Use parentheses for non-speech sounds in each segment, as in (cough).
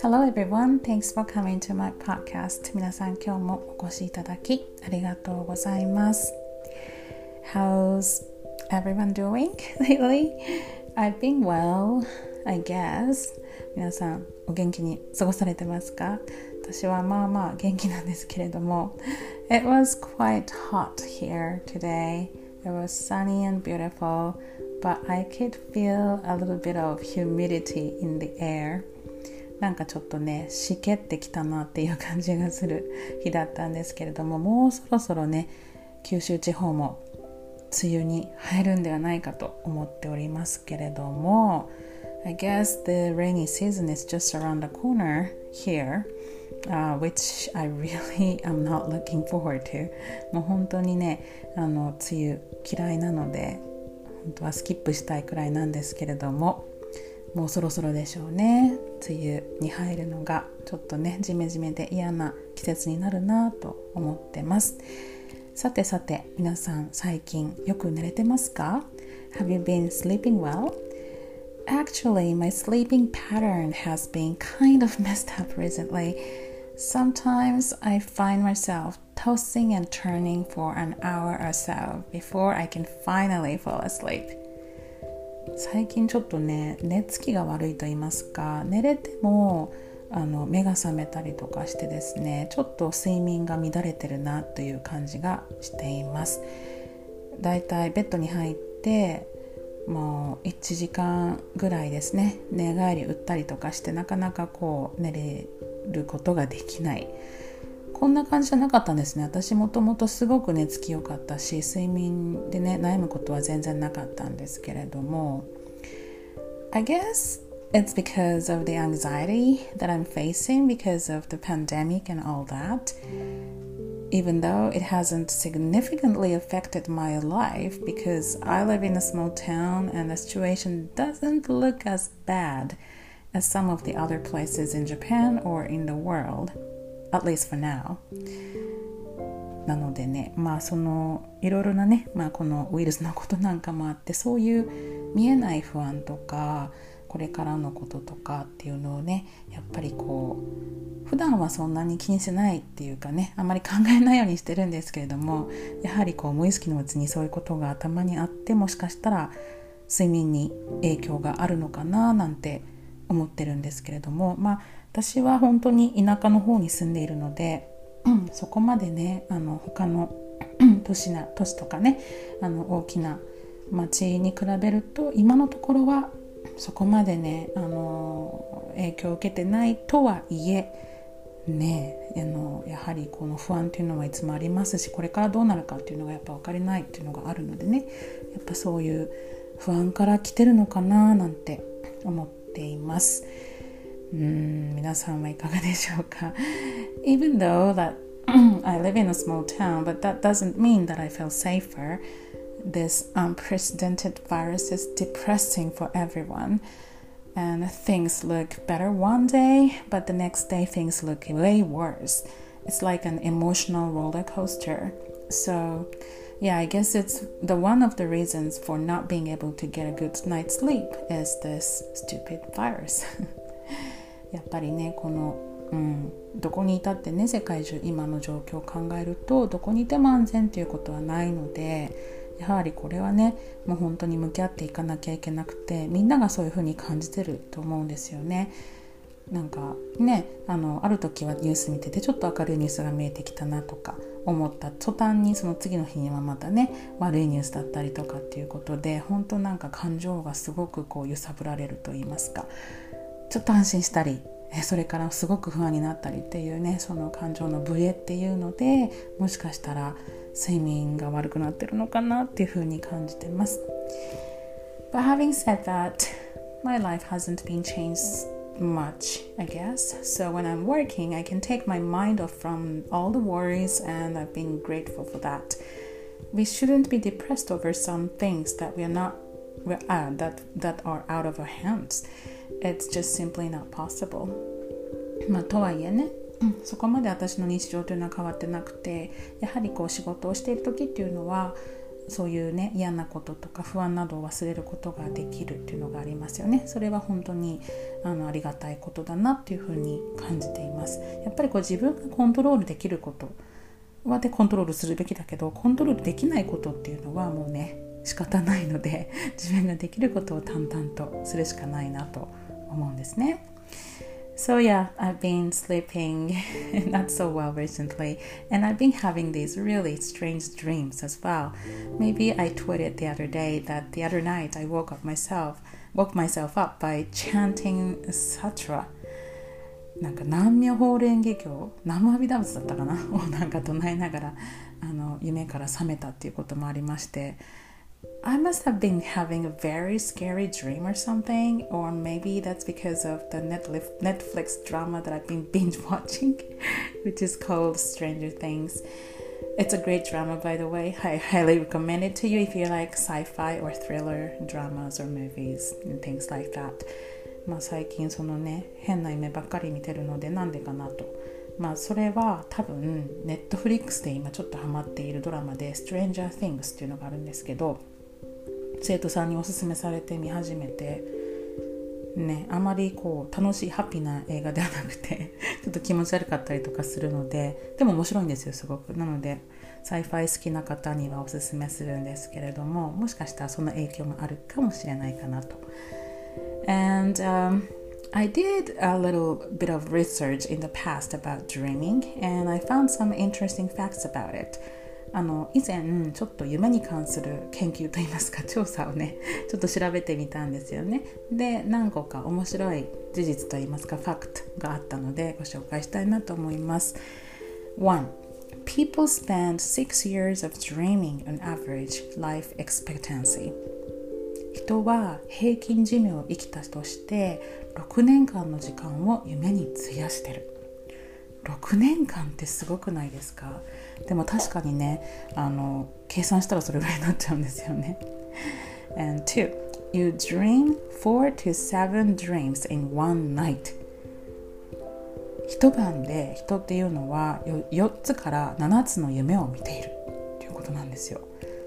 Hello everyone, thanks for coming to my podcast. 皆さん今日もお越しいただきありがとうございます。How's everyone doing (laughs) lately? I've been well, I guess. 皆さんお元気に過ごされてますか私はまあまあ元気なんですけれども It was quite hot here today. It was sunny and beautiful, But I could feel a little bit of humidity in the air. なんかちょっとねしけってきたなっていう感じがする日だったんですけれどももうそろそろね九州地方も梅雨に入るんではないかと思っておりますけれども I guess the rainy season is just around the corner here Uh, which I really am not looking forward to もう本当にねあの梅雨嫌いなので本当はスキップしたいくらいなんですけれどももうそろそろでしょうね梅雨に入るのがちょっとねジメジメで嫌な季節になるなと思ってますさてさて皆さん最近よく寝れてますか？Have you been sleeping well? Actually, my sleeping pattern has been kind of messed up recently. Sometimes I find myself tossing and turning for an hour or so before I can finally fall asleep. 最近ちょっとね寝つきが悪いと言いますか寝れてもあの目が覚めたりとかしてですねちょっと睡眠が乱れてるなという感じがしていますだいたいベッドに入ってもう1時間ぐらいですね寝返り打ったりとかしてなかなかこう寝れることができないこんな感じじゃなかったんですね私もともとすごく寝つき良かったし睡眠でね悩むことは全然なかったんですけれども I guess it's because of the anxiety that I'm facing because of the pandemic and all that even though it hasn't significantly affected my life because I live in a small town and the situation doesn't look as bad as some of the other places in Japan or in the world. at least for now なのでねまあそのいろいろなね、まあ、このウイルスのことなんかもあってそういう見えない不安とかこれからのこととかっていうのをねやっぱりこう普段はそんなに気にしないっていうかねあまり考えないようにしてるんですけれどもやはりこう無意識のうちにそういうことが頭にあってもしかしたら睡眠に影響があるのかななんて思ってるんですけれどもまあ私は本当に田舎の方に住んでいるので、うん、そこまでねあの他の (clears throat) 都市な都市とかねあの大きな町に比べると今のところはそこまでねあの影響を受けてないとはいえねあのやはりこの不安っていうのはいつもありますしこれからどうなるかっていうのがやっぱ分かりないっていうのがあるのでねやっぱそういう不安から来てるのかななんて思っています。うん皆さんはいかがでしょうか Even though that (clears throat) I live in a small town, but that doesn't mean that I feel safer. This unprecedented virus is depressing for everyone. And things look better one day, but the next day things look way worse. It's like an emotional roller coaster. So, yeah, I guess it's the one of the reasons for not being able to get a good night's sleep is this stupid virus. (laughs) やっぱりねこの、うん、どこにいたってね世界中今の状況を考えるとどこにいても安全ということはないのでやはりこれはねもう本当に向き合っていかなきゃいけなくてみんながそういうふうに感じてると思うんですよね。なんかねあのある時はニュース見ててちょっと明るいニュースが見えてきたなとか思った途端にその次の日にはまたね悪いニュースだったりとかっていうことで本当なんか感情がすごくこう揺さぶられると言いますかちょっと安心したりそれからすごく不安になったりっていうねその感情のブレっていうのでもしかしたら睡眠が悪くなってるのかなっていうふうに感じてます。But having said that, my life hasn't been changed much, I guess. So when I'm working, I can take my mind off from all the worries, and I've been grateful for that. We shouldn't be depressed over some things that we are not uh, that that are out of our hands. It's just simply not possible. まあ、とはいえね、うん、そこまで私の日常というのは変わってなくてやはりこう仕事をしている時っていうのは そういうね嫌なこととか不安などを忘れることができるっていうのがありますよねそれは本当にあのありがたいことだなっていうふうに感じていますやっぱりこう自分がコントロールできることはでコントロールするべきだけどコントロールできないことっていうのはもうね仕方ないので (laughs) 自分ができることを淡々とするしかないなと思うんですね。So, yeah, I've been sleeping (laughs) not so well recently, and I've been having these really strange dreams as well. Maybe I tweeted the other day that the other night I woke up myself, woke myself up by chanting Satra. なんか南無法蓮華経南無阿弥陀仏だったかなをなんか唱えながらあの夢から覚めたっていうこともありまして (laughs) I must have been having a very scary dream or something, or maybe that's because of the Netflix drama that I've been (laughs) binge watching, which is called Stranger Things. It's a great drama, by the way. I highly recommend it to you if you like sci fi or thriller dramas or movies and things like that. まあ最近そのね変な夢ばっかり見てるのでなんでかなとまあそれは多分ネットフリックスで今ちょっとハマっているドラマで Stranger Things っていうのがあるんですけど 生徒さんにおすすめされて見始めてねあまりこう楽しいハッピーな映画ではなくて (laughs) ちょっと気持ち悪かったりとかするのででも面白いんですよすごく。なので sci-fi 好きな方にはおすすめするんですけれどももしかしたらその影響もあるかもしれないかなと。And、um, I did a little bit of research in the past about dreaming and I found some interesting facts about it. あの以前ちょっと夢に関する研究といいますか調査をね (laughs) ちょっと調べてみたんですよね。で何個か面白い事実といいますかファクトがあったのでご紹介したいなと思います。1 People spend six years of dreaming on average life expectancy. 人は平均寿命を生きたとして6年間の時間を夢に費やしてる。6年間ってすごくないですか？でも確かにねあの計算したらそれぐらいになっちゃうんですよね。(laughs) And to You dream for to seven dreams in one night. 一晩で人っていうのは 4, つから7つの夢を見ているということなんですよ。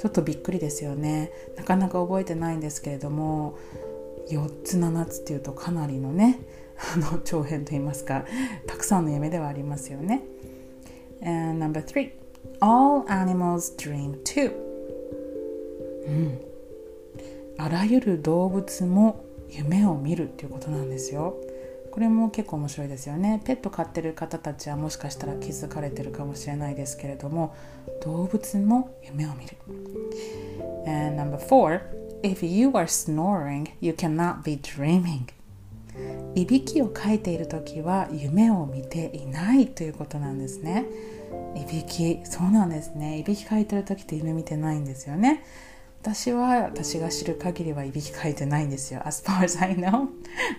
ちょっとびっくりですよね。なかなか覚えてないんですけれども4つ7つっていうとかなりのねあの長編といいますかたくさんの夢ではありますよね。And number three All animals dream too. うんあらゆる動物も夢を見るっていうことなんですよ。これも結構面白いですよね。ペット飼ってる方たちはもしかしたら気づかれてるかもしれないですけれども動物も夢を見る。And number four If you are snoring, you cannot be dreaming いびきをかいている時は夢を見ていないということなんですねいびきそうなんですねいびきかいてる時って夢見てないんですよね私は私が知る限りはいびきかいてないんですよ As far as I know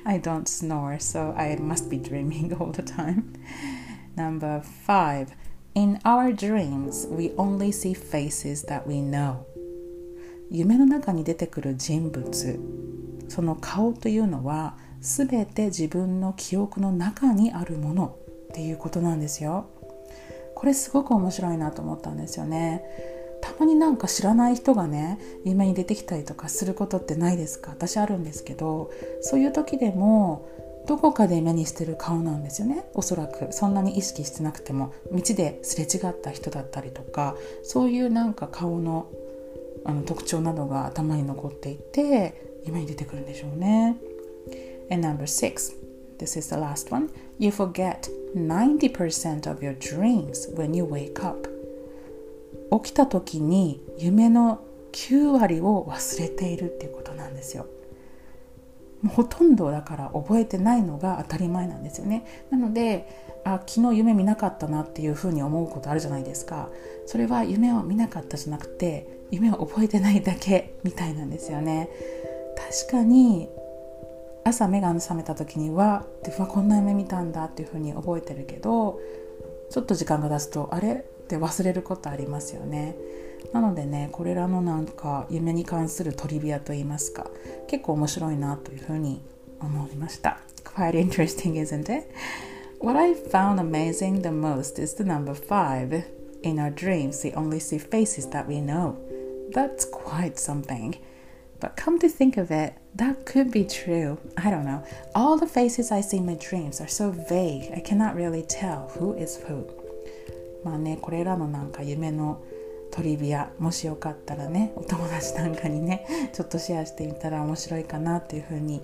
I don't snore so I must be dreaming all the time Number five In our dreams we only see faces that we know 夢の中に出てくる人物その顔というのは全て自分の記憶の中にあるものっていうことなんですよ。これすごく面白いなと思ったんですよね。たまになんか知らない人がね夢に出てきたりとかすることってないですか？私あるんですけどそういう時でもどこかで目にしてる顔なんですよね。おそらく。そんなに意識してなくても。道ですれ違った人だったりとかそういうなんか顔のあの特徴などが頭に残っていて夢に出てくるんでしょうね。And number six, this is the last one. You forget 90% of your dreams when you wake up. 起きた時に夢の9割を忘れているっていうことなんですよ。もうほとんどだから覚えてないのが当たり前なんですよね。なのであ昨日夢見なかったなっていうふうに思うことあるじゃないですか。それは夢を見なかったじゃなくて夢を覚えてないだけみたいなんですよね。確かに朝目が覚めた時にはでわこんな夢見たんだっていうふうに覚えてるけどちょっと時間が経つとあれ？って忘れることありますよねなのでねこれらのなんか夢に関するトリビアといいますか結構面白いなというふうに思いました Quite interesting isn't it? What I found amazing the most is the number 5 In our dreams we only see faces that we know that's quite something. But come to think of it, that could be true. I don't know. All the faces I see in my dreams are so vague. I cannot really tell who is who. まあね、これらのなんか夢のトリビアもしよかったらねお友達なんかにねちょっとシェアしてみたら面白いかなっていうふうに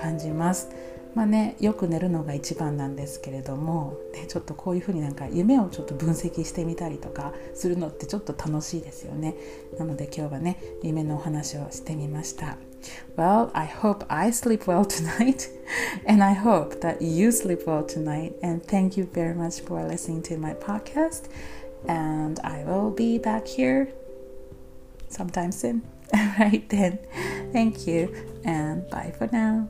感じますまあねよく寝るのが一番なんですけれども、ね、ちょっとこういうふうになんか夢をちょっと分析してみたりとかするのってちょっと楽しいですよねなので今日はね夢のお話をしてみました Well, I hope I sleep well tonight, (laughs) and I hope that you sleep well tonight. And thank you very much for listening to my podcast. And I will be back here sometime soon. (laughs) All right, then. Thank you, and bye for now.